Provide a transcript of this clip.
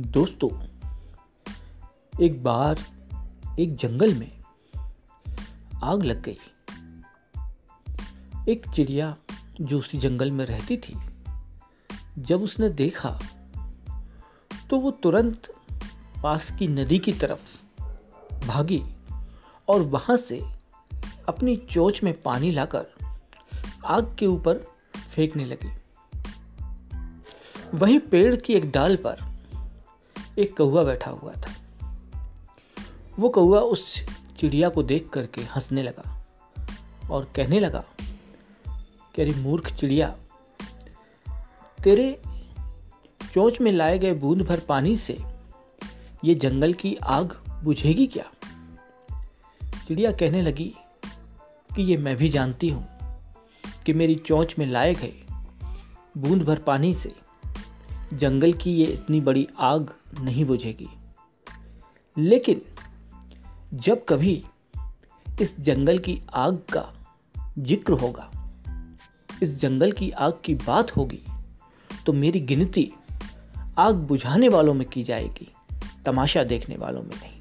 दोस्तों, एक बार एक जंगल में आग लग गई। एक चिड़िया जो उसी जंगल में रहती थी, जब उसने देखा तो वो तुरंत पास की नदी की तरफ़ भागी और वहाँ से अपनी चोच में पानी लाकर आग के ऊपर फेंकने लगी। वहीं पेड़ की एक डाल पर एक कौआ बैठा हुआ था। वो कौआ उस चिड़िया को देख करके हंसने लगा और कहने लगा कि अरे मूर्ख चिड़िया, तेरे चोंच में लाए गए बूंद भर पानी से ये जंगल की आग बुझेगी क्या? चिड़िया कहने लगी, कि ये मैं भी जानती हूँ कि मेरी चोंच में लाए गए बूंद भर पानी से जंगल की ये इतनी बड़ी आग नहीं बुझेगी। लेकिन जब कभी इस जंगल की आग का ज़िक्र होगा, इस जंगल की आग की बात होगी तो मेरी गिनती आग बुझाने वालों में की जाएगी, तमाशा देखने वालों में नहीं।